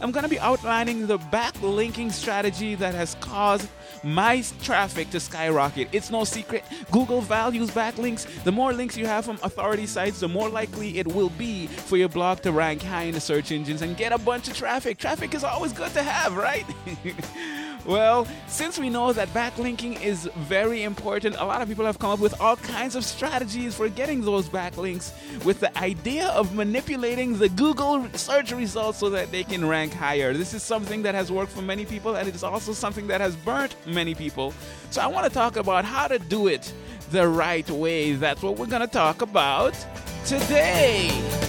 I'm going to be outlining the backlinking strategy that has caused my traffic to skyrocket. It's no secret. Google values backlinks. The more links you have from authority sites, the more likely it will be for your blog to rank high in the search engines and get a bunch of traffic. Traffic is always good to have, right? Well, since we know that backlinking is very important, a lot of people have come up with all kinds of strategies for getting those backlinks with the idea of manipulating the Google search results so that they can rank higher. This is something that has worked for many people and it is also something that has burnt many people. So I want to talk about how to do it the right way. That's what we're going to talk about today.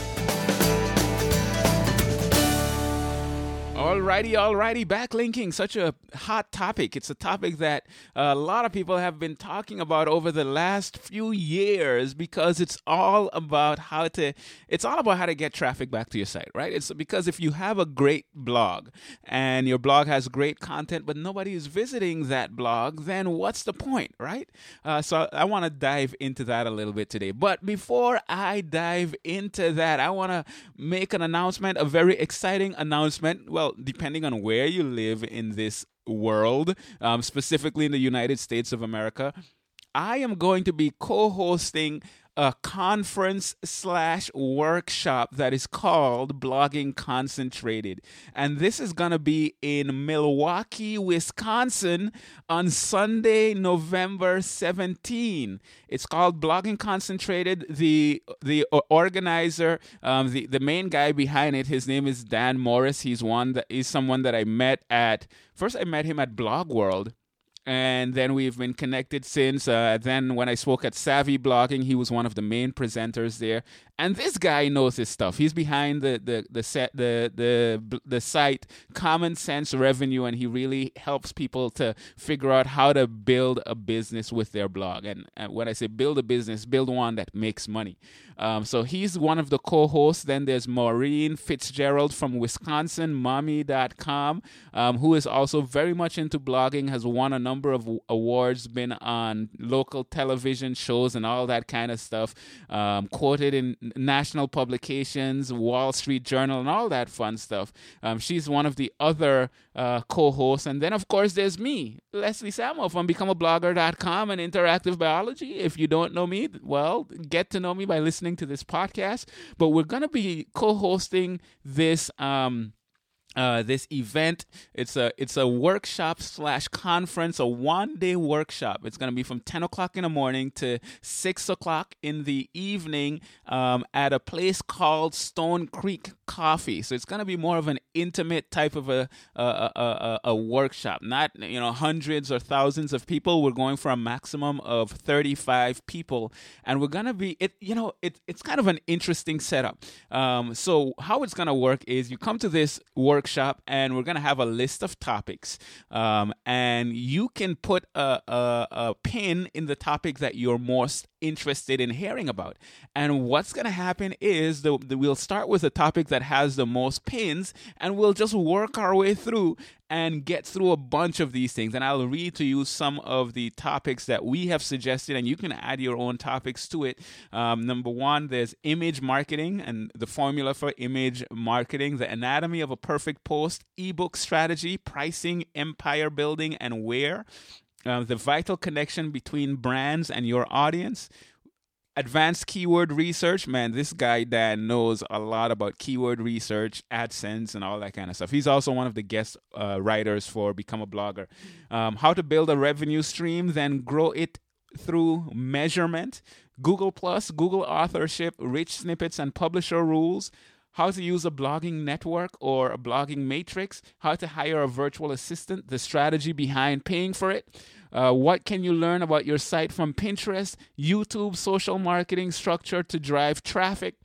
Alrighty, alrighty, backlinking, such a hot topic. It's a topic that a lot of people have been talking about over the last few years because it's all about how to it's all about how to get traffic back to your site, right? It's because if you have a great blog and your blog has great content but nobody is visiting that blog, then what's the point, right? Uh, so I want to dive into that a little bit today. But before I dive into that, I want to make an announcement, a very exciting announcement. Well, depending on where you live in this world, um, specifically in the United States of America, I am going to be co hosting a conference slash workshop that is called Blogging Concentrated. And this is going to be in Milwaukee, Wisconsin on Sunday, November 17. It's called Blogging Concentrated. The the organizer, um, the, the main guy behind it, his name is Dan Morris. He's one that is someone that I met at first I met him at Blog World and then we've been connected since. Uh, then when I spoke at Savvy Blogging, he was one of the main presenters there. And this guy knows his stuff. He's behind the the the set the the the site Common Sense Revenue, and he really helps people to figure out how to build a business with their blog. And, and when I say build a business, build one that makes money. Um, so he's one of the co-hosts. Then there's Maureen Fitzgerald from Wisconsin, Mommy.com, um, who is also very much into blogging, has won a number of awards, been on local television shows and all that kind of stuff, um, quoted in national publications, Wall Street Journal, and all that fun stuff. Um, she's one of the other uh, co-hosts, and then of course there's me, Leslie Samuel from BecomeAblogger.com and Interactive Biology. If you don't know me, well, get to know me by listening to this podcast. But we're gonna be co-hosting this. Um, uh, this event. It's a it's a workshop slash conference, a one day workshop. It's going to be from ten o'clock in the morning to six o'clock in the evening um, at a place called Stone Creek Coffee. So it's going to be more of an intimate type of a a, a, a workshop, not you know hundreds or thousands of people. We're going for a maximum of thirty five people, and we're going to be it. You know, it, it's kind of an interesting setup. Um, so how it's going to work is you come to this workshop workshop and we're going to have a list of topics um, and you can put a, a, a pin in the topic that you're most interested in hearing about and what's going to happen is the, the, we'll start with a topic that has the most pins and we'll just work our way through and get through a bunch of these things. And I'll read to you some of the topics that we have suggested, and you can add your own topics to it. Um, number one, there's image marketing and the formula for image marketing, the anatomy of a perfect post, ebook strategy, pricing, empire building, and where. Uh, the vital connection between brands and your audience advanced keyword research, man, this guy Dan knows a lot about keyword research, AdSense, and all that kind of stuff. He's also one of the guest uh, writers for Become a Blogger. Um, how to build a revenue stream, then grow it through measurement. Google Plus, Google authorship, rich snippets, and publisher rules how to use a blogging network or a blogging matrix, how to hire a virtual assistant, the strategy behind paying for it. Uh, what can you learn about your site from Pinterest, YouTube, social marketing structure to drive traffic?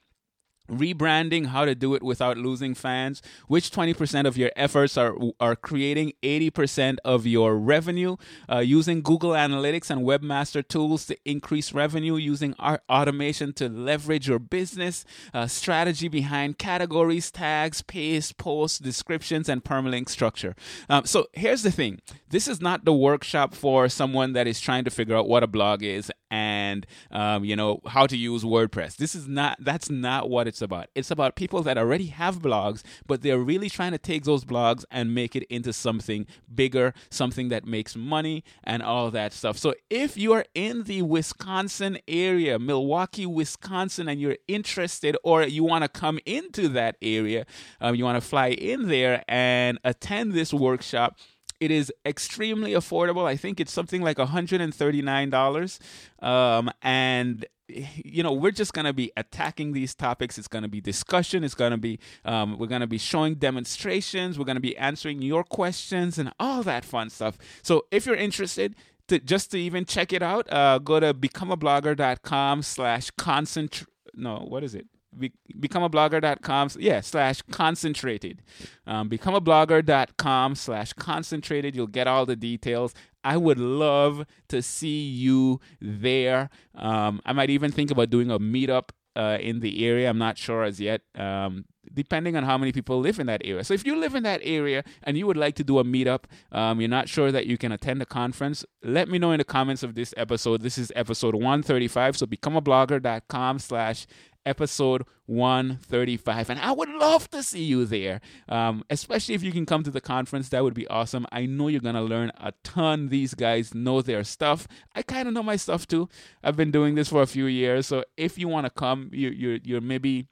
Rebranding how to do it without losing fans which 20% of your efforts are are creating 80% of your revenue uh, using google analytics and webmaster tools to increase revenue using automation to leverage your business uh, strategy behind categories tags paste posts descriptions and permalink structure. Um, so here's the thing. This is not the workshop for someone that is trying to figure out what a blog is and um, you know how to use wordpress this is not that's not what it's about. It's about people that already have blogs, but they're really trying to take those blogs and make it into something bigger, something that makes money and all that stuff. So if you are in the Wisconsin area, Milwaukee, Wisconsin, and you're interested or you want to come into that area, um, you want to fly in there and attend this workshop. It is extremely affordable. I think it's something like $139. Um, and you know we're just going to be attacking these topics. It's going to be discussion. It's going to be um, we're going to be showing demonstrations. We're going to be answering your questions and all that fun stuff. So if you're interested to just to even check it out uh, go to becomeablogger.com slash concentrate no what is it be- becomeablogger.com yeah slash concentrated um, becomeablogger.com slash concentrated you'll get all the details I would love to see you there. Um, I might even think about doing a meetup uh, in the area. I'm not sure as yet, um, depending on how many people live in that area. So if you live in that area and you would like to do a meetup, um, you're not sure that you can attend a conference, let me know in the comments of this episode. This is episode 135. So becomeablogger.com slash episode 135. And I would love to see you there, um, especially if you can come to the conference. That would be awesome. I know you're going to learn a ton. These guys know their stuff. I kind of know my stuff too. I've been doing this for a few years. So if you want to come, you, you're, you're maybe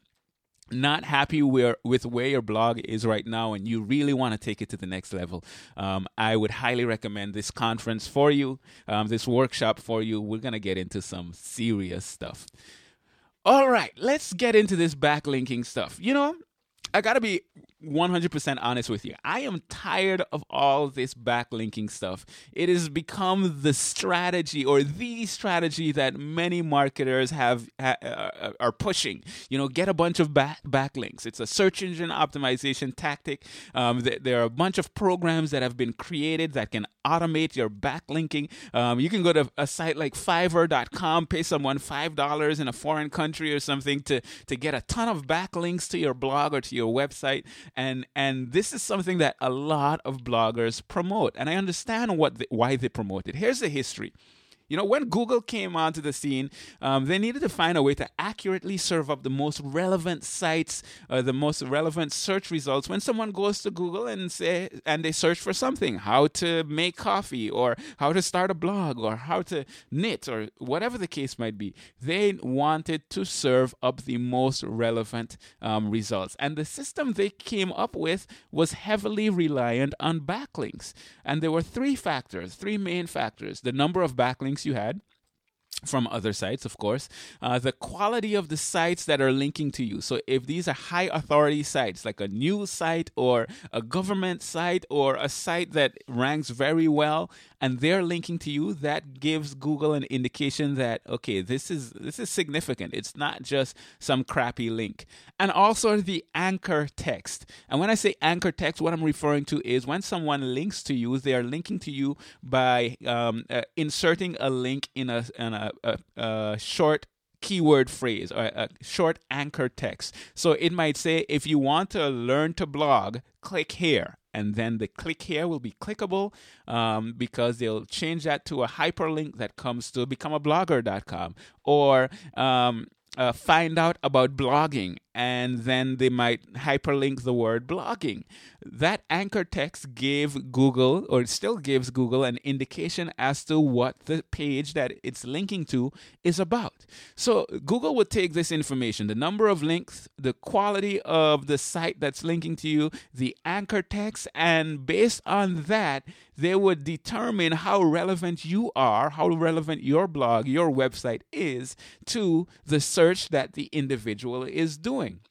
not happy where, with where your blog is right now and you really want to take it to the next level, um, I would highly recommend this conference for you, um, this workshop for you. We're going to get into some serious stuff. All right, let's get into this backlinking stuff. You know, I got to be 100% honest with you. I am tired of all this backlinking stuff. It has become the strategy or the strategy that many marketers have ha, uh, are pushing. You know, get a bunch of back, backlinks. It's a search engine optimization tactic. Um, th- there are a bunch of programs that have been created that can automate your backlinking. Um, you can go to a site like Fiverr.com, pay someone five dollars in a foreign country or something to to get a ton of backlinks to your blog or to your website and and this is something that a lot of bloggers promote. And i understand what the, why they promote it. Here's the history you know, when Google came onto the scene, um, they needed to find a way to accurately serve up the most relevant sites, uh, the most relevant search results. When someone goes to Google and say and they search for something, how to make coffee, or how to start a blog, or how to knit, or whatever the case might be, they wanted to serve up the most relevant um, results. And the system they came up with was heavily reliant on backlinks. And there were three factors, three main factors: the number of backlinks links you had from other sites, of course, uh, the quality of the sites that are linking to you. So, if these are high authority sites, like a news site or a government site or a site that ranks very well, and they're linking to you, that gives Google an indication that okay, this is this is significant. It's not just some crappy link. And also the anchor text. And when I say anchor text, what I'm referring to is when someone links to you, they are linking to you by um, uh, inserting a link in a, in a, a, a short keyword phrase or a short anchor text. So it might say, if you want to learn to blog, click here and then the click here will be clickable um, because they'll change that to a hyperlink that comes to becomeablogger.com or um, uh, find out about blogging and then they might hyperlink the word blogging. That anchor text gave Google, or still gives Google, an indication as to what the page that it's linking to is about. So Google would take this information, the number of links, the quality of the site that's linking to you, the anchor text, and based on that, they would determine how relevant you are, how relevant your blog, your website is to the search that the individual is doing doing?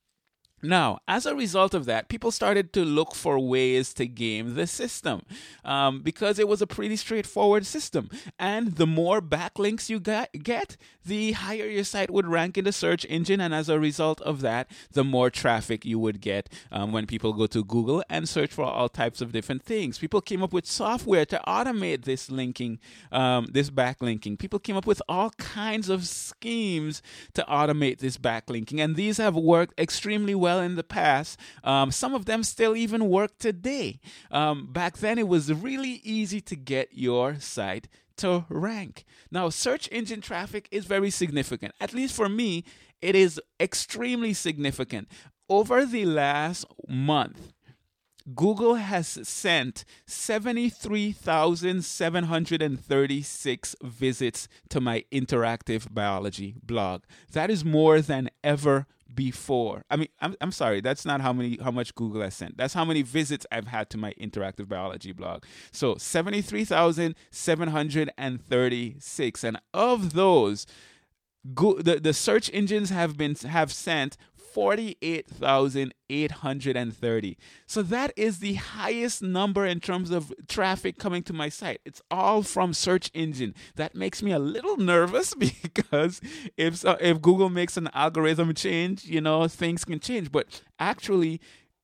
Now, as a result of that, people started to look for ways to game the system um, because it was a pretty straightforward system. And the more backlinks you got, get, the higher your site would rank in the search engine. And as a result of that, the more traffic you would get um, when people go to Google and search for all types of different things. People came up with software to automate this linking, um, this backlinking. People came up with all kinds of schemes to automate this backlinking. And these have worked extremely well well in the past. Um, some of them still even work today. Um, back then, it was really easy to get your site to rank. Now, search engine traffic is very significant. At least for me, it is extremely significant. Over the last month, Google has sent 73,736 visits to my interactive biology blog. That is more than ever before. I mean, I'm, I'm sorry, that's not how many how much Google has sent. That's how many visits I've had to my interactive biology blog. So 73,736 and of those Go, the, the search engines have been have sent 48,830. So that is the highest number in terms of traffic coming to my site. It's all from search engine. That makes me a little nervous because if so, if Google makes an algorithm change, you know, things can change. But actually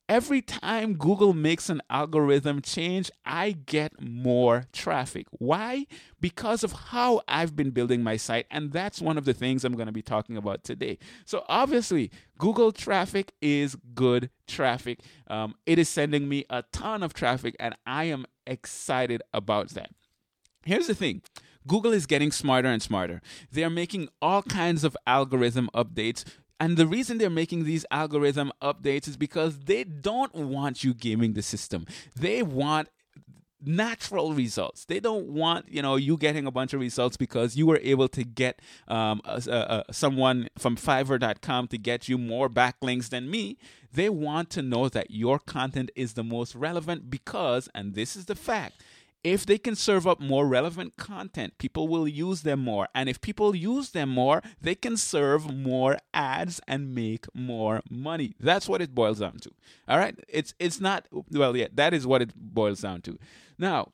every time Google makes an algorithm change, I get more traffic. Why? Because of how I've been building my site. And that's one of the things I'm going to be talking about today. So, obviously, Google traffic is good traffic. Um, it is sending me a ton of traffic, and I am excited about that. Here's the thing. Google is getting smarter and smarter. They are making all kinds of algorithm updates and the reason they're making these algorithm updates is because they don't want you gaming the system. They want natural results. They don't want you know you getting a bunch of results because you were able to get um, someone from Fiverr.com to get you more backlinks than me. They want to know that your content is the most relevant because, and this is the fact if they can serve up more relevant content, people will use them more. And if people use them more, they can serve more ads and make more money. That's what it boils down to. All right? It's it's not well, yeah, that is what it boils down to. Now,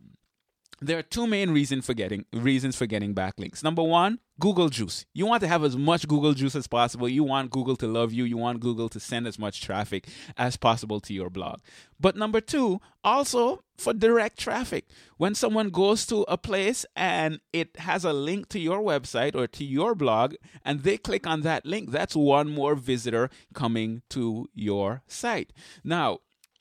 there are two main reasons for getting reasons for getting backlinks. Number one, Google juice. You want to have as much Google juice as possible. You want Google to love you. You want Google to send as much traffic as possible to your blog. But number two, also for direct traffic. When someone goes to a place and it has a link to your website or to your blog and they click on that link, that's one more visitor coming to your site. Now,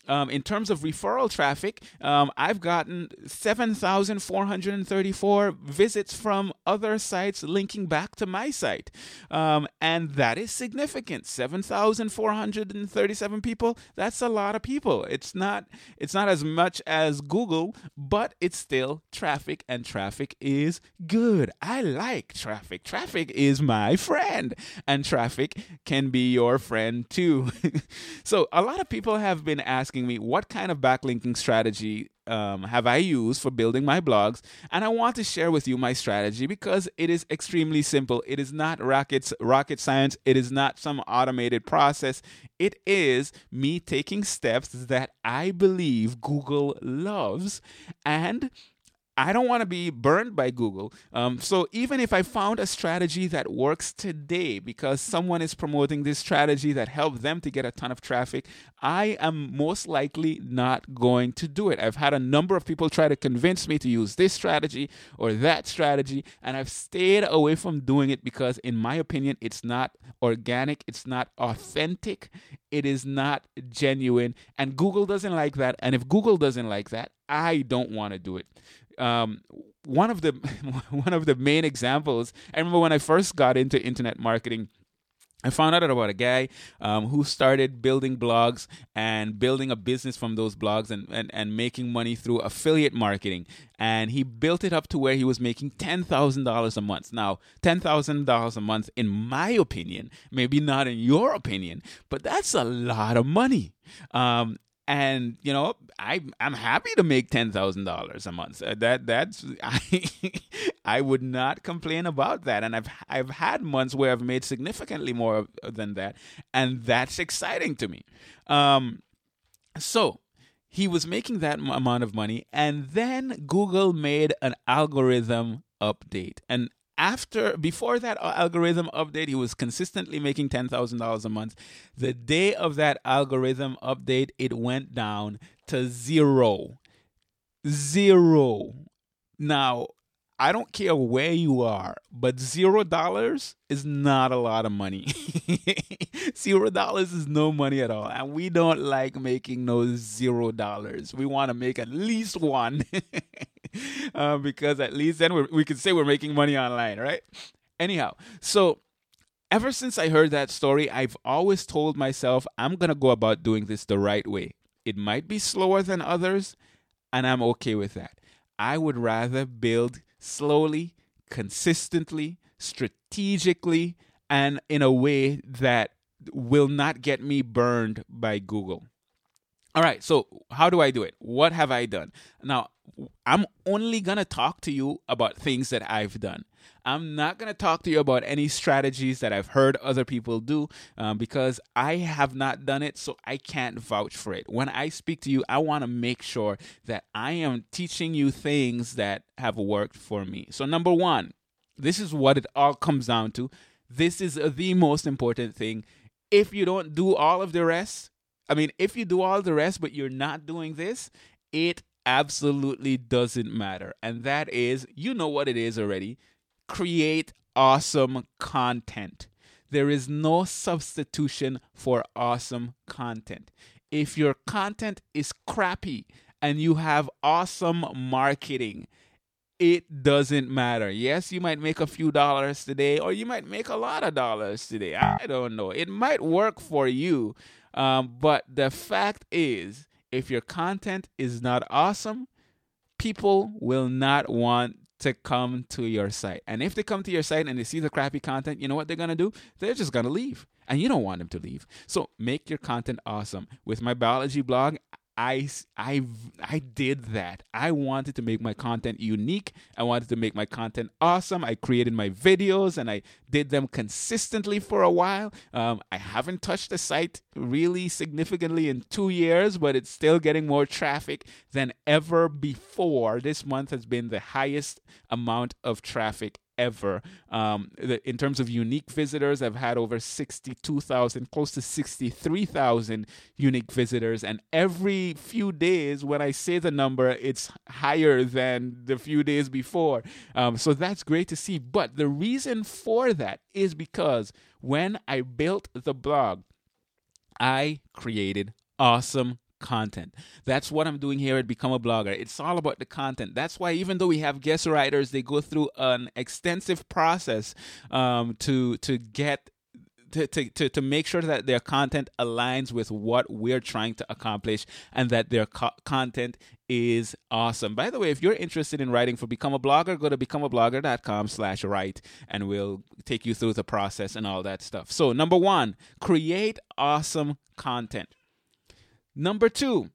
um, in terms of referral traffic, um, I've gotten 7,434 visits from other sites linking back to my site. Um, and that is significant. 7,437 people, that's a lot of people. It's not, it's not as much as Google, but it's still traffic, and traffic is good. I like traffic. Traffic is my friend, and traffic can be your friend too. so, a lot of people have been asking asking me what kind of backlinking strategy um, have I used for building my blogs, and I want to share with you my strategy because it is extremely simple. It is not rocket rocket science. It is not some automated process. It is me taking steps that I believe Google loves and I don't want to be burned by Google. Um, so even if I found a strategy that works today because someone is promoting this strategy that helped them to get a ton of traffic, I am most likely not going to do it. I've had a number of people try to convince me to use this strategy or that strategy, and I've stayed away from doing it because, in my opinion, it's not organic, it's not authentic, it is not genuine, and Google doesn't like that. And if Google doesn't like that, I don't want to do it um, one of the one of the main examples. I remember when I first got into internet marketing. I found out about a guy um, who started building blogs and building a business from those blogs and, and, and making money through affiliate marketing. And he built it up to where he was making $10,000 a month. Now, $10,000 a month, in my opinion, maybe not in your opinion, but that's a lot of money. Um, and you know I I'm happy to make ten thousand dollars a month. Uh, that that's I I would not complain about that. And I've I've had months where I've made significantly more than that, and that's exciting to me. Um, so he was making that amount of money, and then Google made an algorithm update, and after before that uh, algorithm update he was consistently making $10,000 a month the day of that algorithm update it went down to zero zero now I don't care where you are, but zero dollars is not a lot of money. zero dollars is no money at all. And we don't like making no zero dollars. We want to make at least one uh, because at least then we can say we're making money online, right? Anyhow, so ever since I heard that story, I've always told myself I'm going to go about doing this the right way. It might be slower than others, and I'm okay with that. I would rather build slowly, consistently, strategically, and in a way that will not get me burned by Google. All right, so how do I do it? What have I done? Now, I'm only going to talk to you about things that I've done. I'm not going to talk to you about any strategies that I've heard other people do um, because I have not done it, so I can't vouch for it. When I speak to you, I want to make sure that I am teaching you things that have worked for me. So, number one, this is what it all comes down to. This is the most important thing. If you don't do all of the rest, I mean, if you do all the rest, but you're not doing this, it absolutely doesn't matter. And that is, you know what it is already create awesome content. There is no substitution for awesome content. If your content is crappy and you have awesome marketing, it doesn't matter. Yes, you might make a few dollars today, or you might make a lot of dollars today. I don't know. It might work for you. Um, but the fact is, if your content is not awesome, people will not want to come to your site. And if they come to your site and they see the crappy content, you know what they're going to do? They're just going to leave. And you don't want them to leave. So make your content awesome. With my biology blog, I, I, I did that. I wanted to make my content unique. I wanted to make my content awesome. I created my videos and I did them consistently for a while. Um, I haven't touched the site really significantly in two years, but it's still getting more traffic than ever before. This month has been the highest amount of traffic ever. Um, the, in terms of unique visitors, I've had over 62,000, close to 63,000 unique visitors. And every few days, when I say the number, it's higher than the few days before. Um, so that's great to see. But the reason for that is because when I built the blog, I created awesome content. That's what I'm doing here at Become a Blogger. It's all about the content. That's why even though we have guest writers, they go through an extensive process um, to to get to, to, to, make sure that their content aligns with what we're trying to accomplish and that their co- content is awesome. By the way, if you're interested in writing for Become a Blogger, go to becomeablogger.com slash write and we'll take you through the process and all that stuff. So number one, create awesome content. Number two,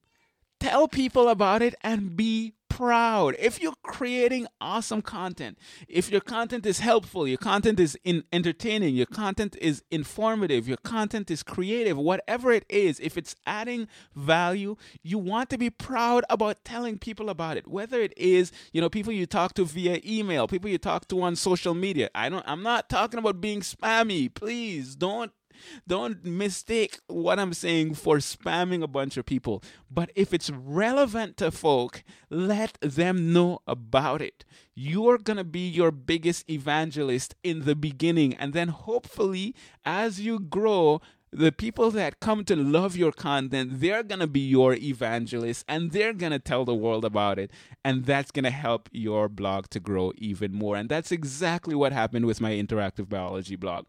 tell people about it and be proud. If you're creating awesome content, if your content is helpful, your content is in entertaining, your content is informative, your content is creative, whatever it is, if it's adding value, you want to be proud about telling people about it. Whether it is, you know, people you talk to via email, people you talk to on social media. I don't I'm not talking about being spammy. Please don't don't mistake what I'm saying for spamming a bunch of people. But if it's relevant to folk, let them know about it. You're going to be your biggest evangelist in the beginning. And then hopefully, as you grow, the people that come to love your content, they're going to be your evangelists and they're going to tell the world about it. And that's going to help your blog to grow even more. And that's exactly what happened with my interactive biology blog.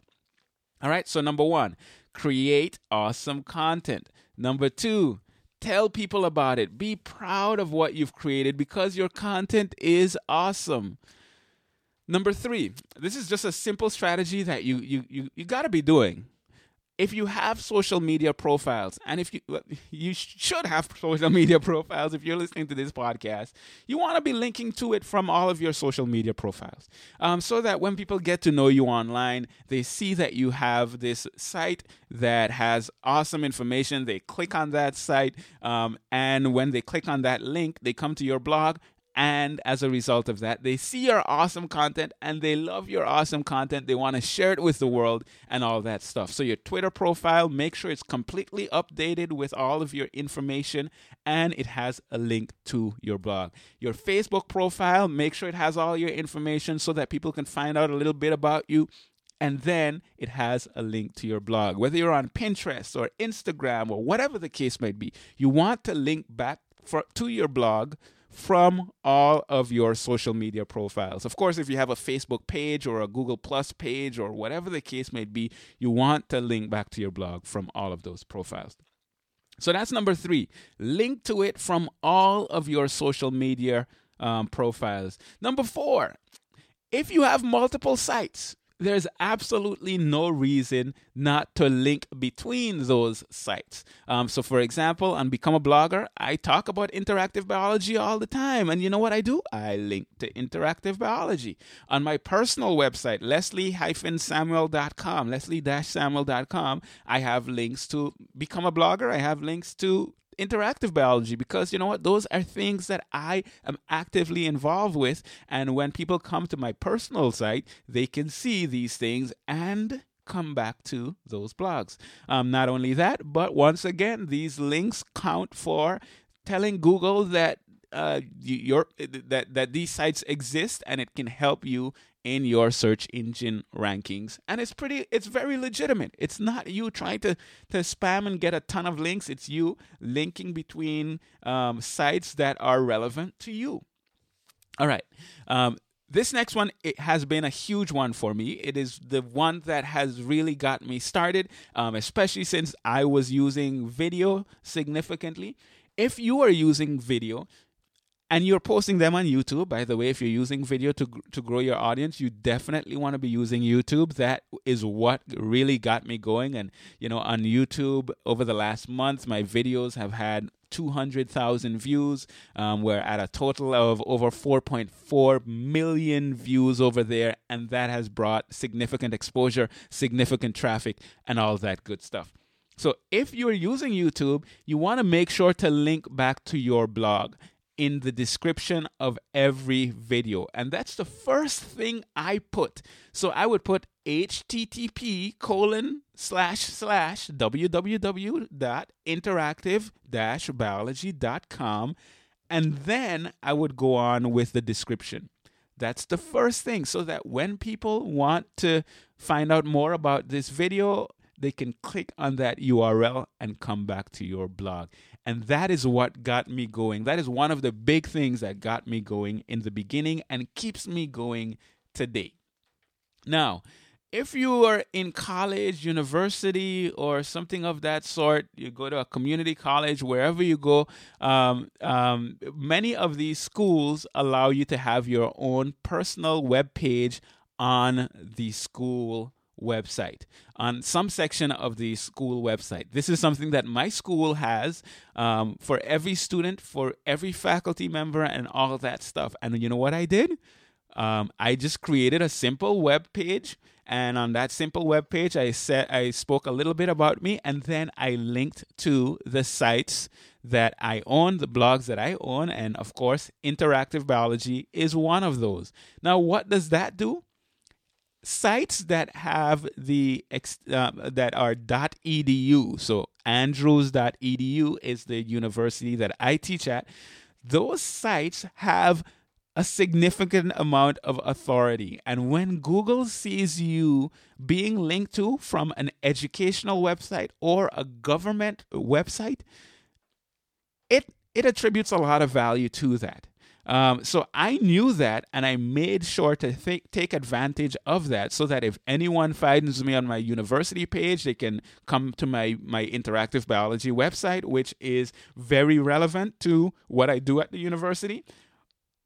All right, so number one, create awesome content. Number two, tell people about it. Be proud of what you've created because your content is awesome. Number three, this is just a simple strategy that you you you, you got to be doing. If you have social media profiles, and if you you should have social media profiles, if you're listening to this podcast, you want to be linking to it from all of your social media profiles, um, so that when people get to know you online, they see that you have this site that has awesome information. They click on that site, um, and when they click on that link, they come to your blog, and as a result of that, they see your awesome content and they love your awesome content. They want to share it with the world and all that stuff. So, your Twitter profile, make sure it's completely updated with all of your information and it has a link to your blog. Your Facebook profile, make sure it has all your information so that people can find out a little bit about you and then it has a link to your blog. Whether you're on Pinterest or Instagram or whatever the case might be, you want to link back for, to your blog from all of your social media profiles. Of course, if you have a Facebook page or a Google Plus page or whatever the case may be, you want to link back to your blog from all of those profiles. So that's number three. Link to it from all of your social media um, profiles. Number four, if you have multiple sites, there's absolutely no reason not to link between those sites. Um, so, for example, on Become a Blogger, I talk about interactive biology all the time. And you know what I do? I link to interactive biology. On my personal website, leslie-samuel.com, leslie-samuel.com, I have links to Become a Blogger. I have links to interactive biology because you know what those are things that i am actively involved with. And when people come to my personal site they can see these things and come back to those blogs. Um, not only that but once again these links count for telling google that uh, your that that these sites exist and it can help you in your search engine rankings. And it's pretty it's very legitimate. It's not you trying to to spam and get a ton of links. It's you linking between um, sites that are relevant to you. All right. Um, this next one it has been a huge one for me. It is the one that has really got me started um, especially since i was using video significantly. If you are using video and you're posting them on YouTube. By the way, if you're using video to to grow your audience, you definitely want to be using YouTube. That is what really got me going. And you know, on YouTube over the last month, my videos have had 200,000 views. Um, we're at a total of over 4.4 million views over there, and that has brought significant exposure, significant traffic, and all that good stuff. So, if you're using YouTube, you want to make sure to link back to your blog in the description of every video. And that's the first thing I put. So I would put http colon slash slash www.interactive biology.com. And then I would go on with the description. That's the first thing. So that when people want to find out more about this video, they can click on that URL and come back to your blog. And that is what got me going. That is one of the big things that got me going in the beginning and keeps me going today. Now, if you are in college, university, or something of that sort, you go to a community college, wherever you go, um, um, many of these schools allow you to have your own personal web page on the school website. On some section of the school website. This is something that my school has um, for every student for every faculty member and all that stuff. And you know what i did? Um, i just created a simple web page. And on that simple web page i said i spoke a little bit about me. And then i linked to the sites that i own the blogs that i own. And of course interactive biology is one of those. Now what does that do sites that have the uh, that are .edu so andrews.edu is the university that I teach at. Those sites have a significant amount of authority. And when Google sees you being linked to from an educational website or a government website it it attributes a lot of value to that Um, so I knew that, and I made sure to th- take advantage of that, so that if anyone finds me on my university page, they can come to my my interactive biology website, which is very relevant to what I do at the university.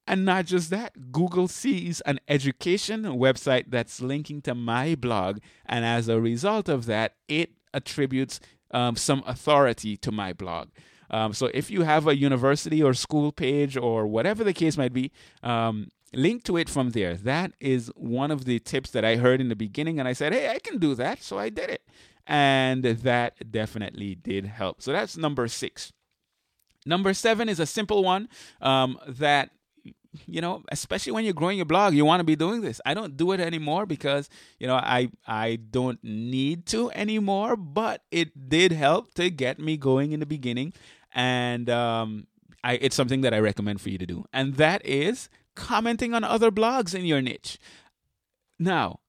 And not just that, Google sees an education website that's linking to my blog. And as a result of that, it attributes um, some authority to my blog. Um, so if you have a university or school page or whatever the case might be, um, link to it from there. That is one of the tips that I heard in the beginning. And I said, hey, I can do that. So I did it. And that definitely did help. So that's number six. Number seven is a simple one um, that you know, especially when you're growing your blog, you want to be doing this. I don't do it anymore because, you know, I I don't need to anymore, but it did help to get me going in the beginning and um I it's something that I recommend for you to do. And that is commenting on other blogs in your niche. Now,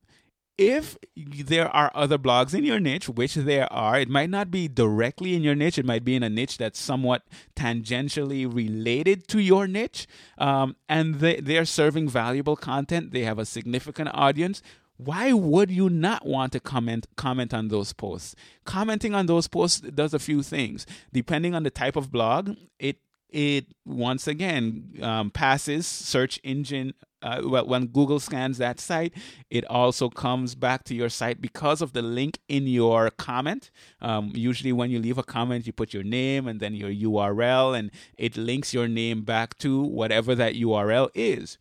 if there are other blogs in your niche, which there are, it might not be directly in your niche. It might be in a niche that's somewhat tangentially related to your niche, um, and they, they're serving valuable content. They have a significant audience. Why would you not want to comment comment on those posts? Commenting on those posts does a few things. Depending on the type of blog, it it once again um, passes search engine uh, well, when Google scans that site, it also comes back to your site because of the link in your comment. Um, usually, when you leave a comment, you put your name and then your URL, and it links your name back to whatever that URL is.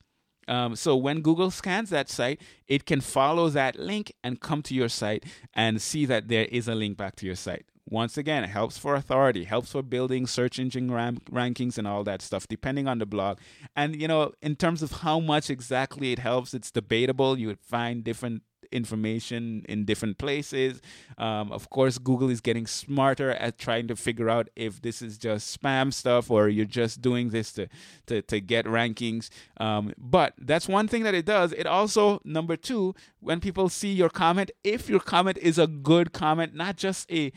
Um, so when Google scans that site, it can follow that link and come to your site and see that there is a link back to your site once again, it helps for authority, helps for building search engine rankings and all that stuff, depending on the blog. And, you know, in terms of how much exactly it helps, it's debatable. You would find different information in different places. Um, of course, Google is getting smarter at trying to figure out if this is just spam stuff or you're just doing this to to, to get rankings. Um, but that's one thing that it does. It also number two, when people see your comment, if your comment is a good comment, not just a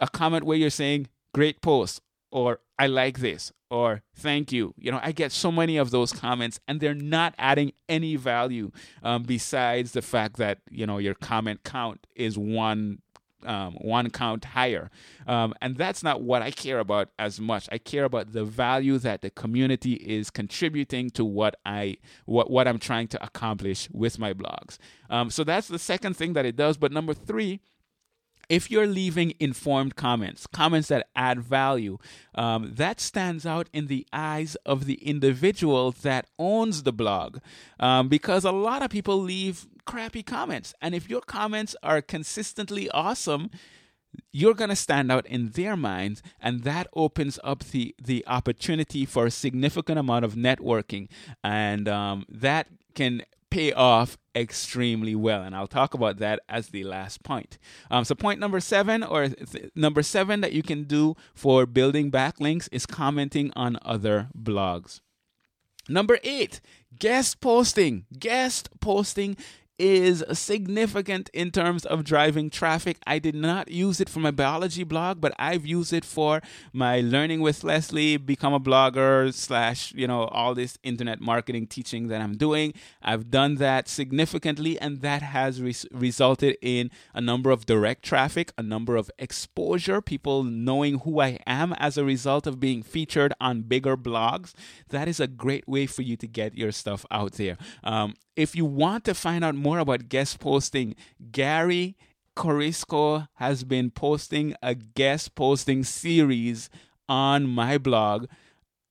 a comment where you're saying great post or I like this or thank you. You know, I get so many of those comments and they're not adding any value um, besides the fact that, you know, your comment count is one um, one count higher. Um, and that's not what I care about as much. I care about the value that the community is contributing to what I what what I'm trying to accomplish with my blogs. Um, so that's the second thing that it does. But number three if you're leaving informed comments, comments that add value, um, that stands out in the eyes of the individual that owns the blog. Um, because a lot of people leave crappy comments. And if your comments are consistently awesome, you're going to stand out in their minds and that opens up the the opportunity for a significant amount of networking and um, that can pay off extremely well. And I'll talk about that as the last point. Um, so, point number seven, or th- number seven that you can do for building backlinks is commenting on other blogs. Number eight, guest posting. Guest posting is significant in terms of driving traffic. I did not use it for my biology blog, but I've used it for my learning with Leslie, become a blogger, slash, you know, all this internet marketing teaching that I'm doing. I've done that significantly, and that has res- resulted in a number of direct traffic, a number of exposure, people knowing who I am as a result of being featured on bigger blogs. That is a great way for you to get your stuff out there. Um, if you want to find out more about guest posting, Gary Korisko has been posting a guest posting series on my blog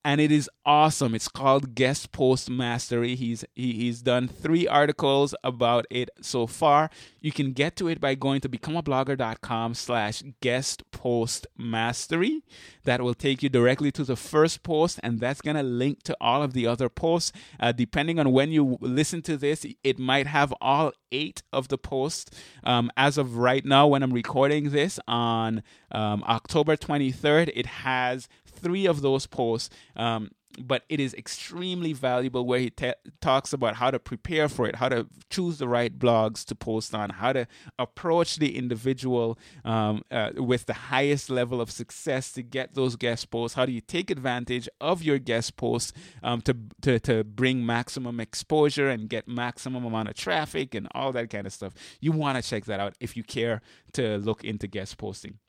and it is awesome. It's called Guest Post Mastery. He's he, he's done three articles about it so far. You can get to it by going to becomeablogger.com slash guest post mastery. That will take you directly to the first post, and that's gonna link to all of the other posts. Uh, depending on when you listen to this, it might have all eight of the posts. Um, as of right now, when I'm recording this on um, October 23rd, it has three of those posts. Um, but it is extremely valuable where he ta talks about how to prepare for it, how to choose the right blogs to post on, how to approach the individual um, uh, with the highest level of success to get those guest posts. How do you take advantage of your guest posts um, to, to, to bring maximum exposure and get maximum amount of traffic and all that kind of stuff. You want to check that out if you care to look into guest posting.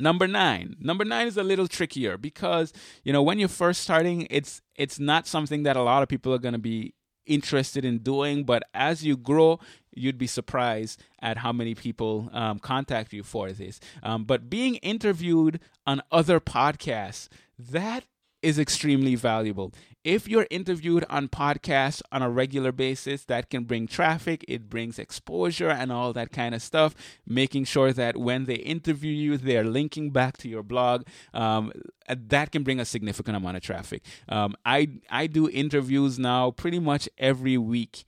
Number nine. Number nine is a little trickier because you know when you're first starting, it's it's not something that a lot of people are going to be interested in doing. But as you grow, you'd be surprised at how many people um, contact you for this. Um, but being interviewed on other podcasts, that is extremely valuable. If you're interviewed on podcasts on a regular basis, that can bring traffic, it brings exposure and all that kind of stuff. Making sure that when they interview you, they're linking back to your blog. Um, that can bring a significant amount of traffic. Um, I I do interviews now pretty much every week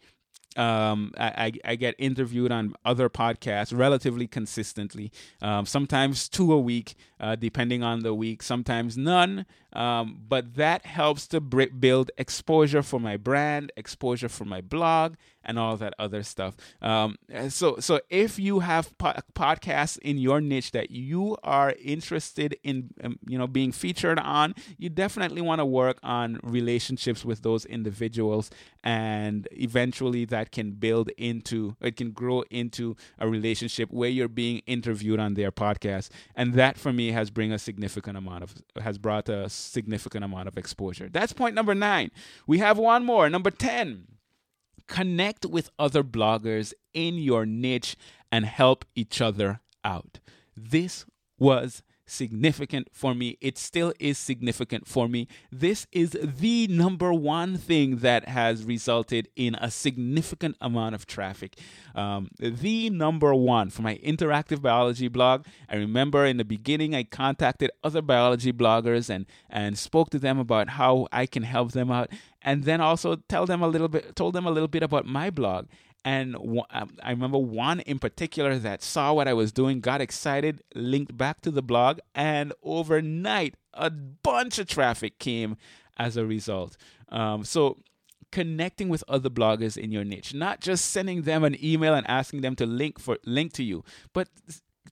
um, I, I, get interviewed on other podcasts relatively consistently, um, sometimes two a week, uh, depending on the week, sometimes none. Um, but that helps to build exposure for my brand, exposure for my blog, and all that other stuff. Um, so, so if you have po- podcasts in your niche that you are interested in, um, you know, being featured on, you definitely want to work on relationships with those individuals, and eventually that can build into, it can grow into a relationship where you're being interviewed on their podcast, and that for me has bring a significant amount of has brought a significant amount of exposure. That's point number nine. We have one more. Number 10 connect with other bloggers in your niche and help each other out. This was significant for me. It still is significant for me. This is the number one thing that has resulted in a significant amount of traffic. Um, the number one for my interactive biology blog. I remember in the beginning, I contacted other biology bloggers and, and spoke to them about how I can help them out. And then also tell them a little bit, told them a little bit about my blog. And um, I remember one in particular that saw what I was doing, got excited, linked back to the blog, and overnight, a bunch of traffic came as a result. Um, so, connecting with other bloggers in your niche, not just sending them an email and asking them to link for link to you, but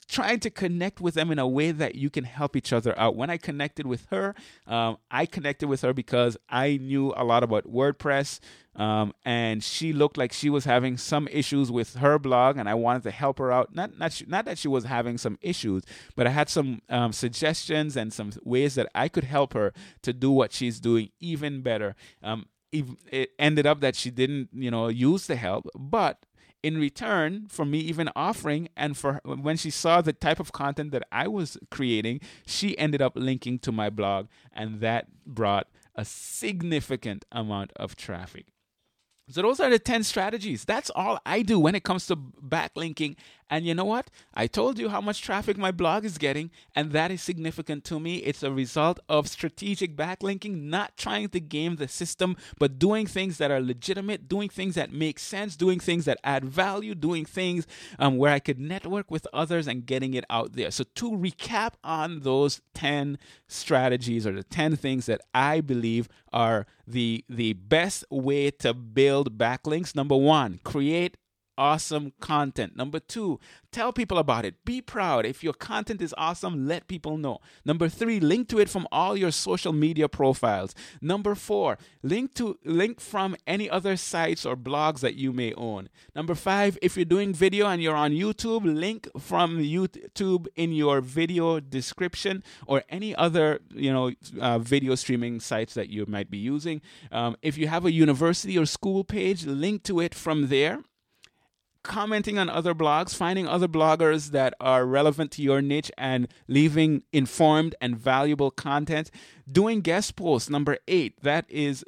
trying to connect with them in a way that you can help each other out. When I connected with her, um, I connected with her because I knew a lot about WordPress. Um, and she looked like she was having some issues with her blog, and I wanted to help her out. Not not not that she was having some issues, but I had some um, suggestions and some ways that I could help her to do what she's doing even better. Um, it ended up that she didn't, you know, use the help, but in return for me even offering and for when she saw the type of content that I was creating, she ended up linking to my blog and that brought a significant amount of traffic. So those are the 10 strategies. That's all I do when it comes to backlinking and you know what? I told you how much traffic my blog is getting, and that is significant to me. It's a result of strategic backlinking, not trying to game the system, but doing things that are legitimate, doing things that make sense, doing things that add value, doing things um, where I could network with others and getting it out there. So, to recap on those 10 strategies or the 10 things that I believe are the, the best way to build backlinks number one, create awesome content. Number two, tell people about it. Be proud. If your content is awesome, let people know. Number three, link to it from all your social media profiles. Number four, link to link from any other sites or blogs that you may own. Number five, if you're doing video and you're on YouTube, link from YouTube in your video description or any other you know uh, video streaming sites that you might be using. Um, if you have a university or school page, link to it from there commenting on other blogs, finding other bloggers that are relevant to your niche and leaving informed and valuable content. Doing guest posts, number eight, that is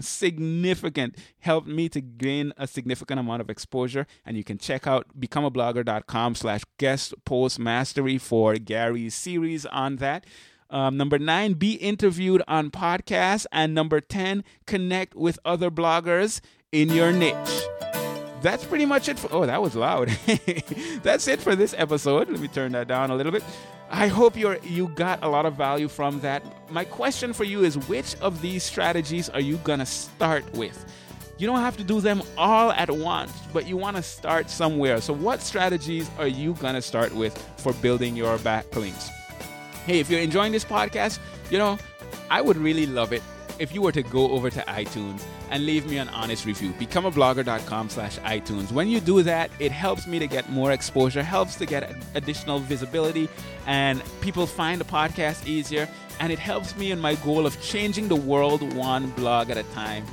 significant, helped me to gain a significant amount of exposure. And you can check out becomeablogger.com slash guest post mastery for Gary's series on that. Um, number nine, be interviewed on podcasts. And number 10, connect with other bloggers in your niche. That's pretty much it. For, oh, that was loud. that's it for this episode. Let me turn that down a little bit. I hope you're you got a lot of value from that. My question for you is which of these strategies are you going to start with? You don't have to do them all at once, but you want to start somewhere. So what strategies are you going to start with for building your backlinks? Hey, if you're enjoying this podcast, you know, I would really love it if you were to go over to iTunes and leave me an honest review. Becomeablogger.com slash iTunes. When you do that, it helps me to get more exposure, helps to get additional visibility, and people find the podcast easier. And it helps me in my goal of changing the world one blog at a time.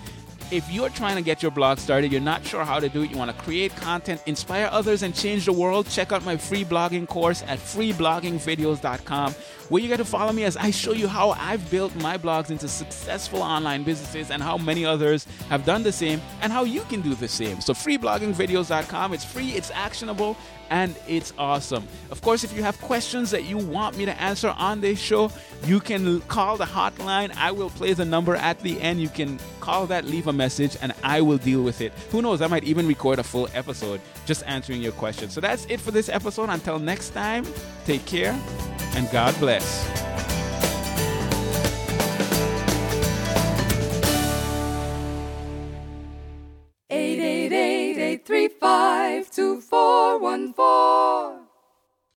If you're trying to get your blog started, you're not sure how to do it, you want to create content, inspire others, and change the world, check out my free blogging course at freebloggingvideos.com, where you get to follow me as I show you how I've built my blogs into successful online businesses and how many others have done the same and how you can do the same. So, freebloggingvideos.com, it's free, it's actionable, and it's awesome. Of course, if you have questions that you want me to answer on this show, you can call the hotline. I will play the number at the end. You can call that, leave a message, and I will deal with it. Who knows? I might even record a full episode just answering your questions. So that's it for this episode. Until next time, take care and God bless. Eight eight eight eight three five two four one four.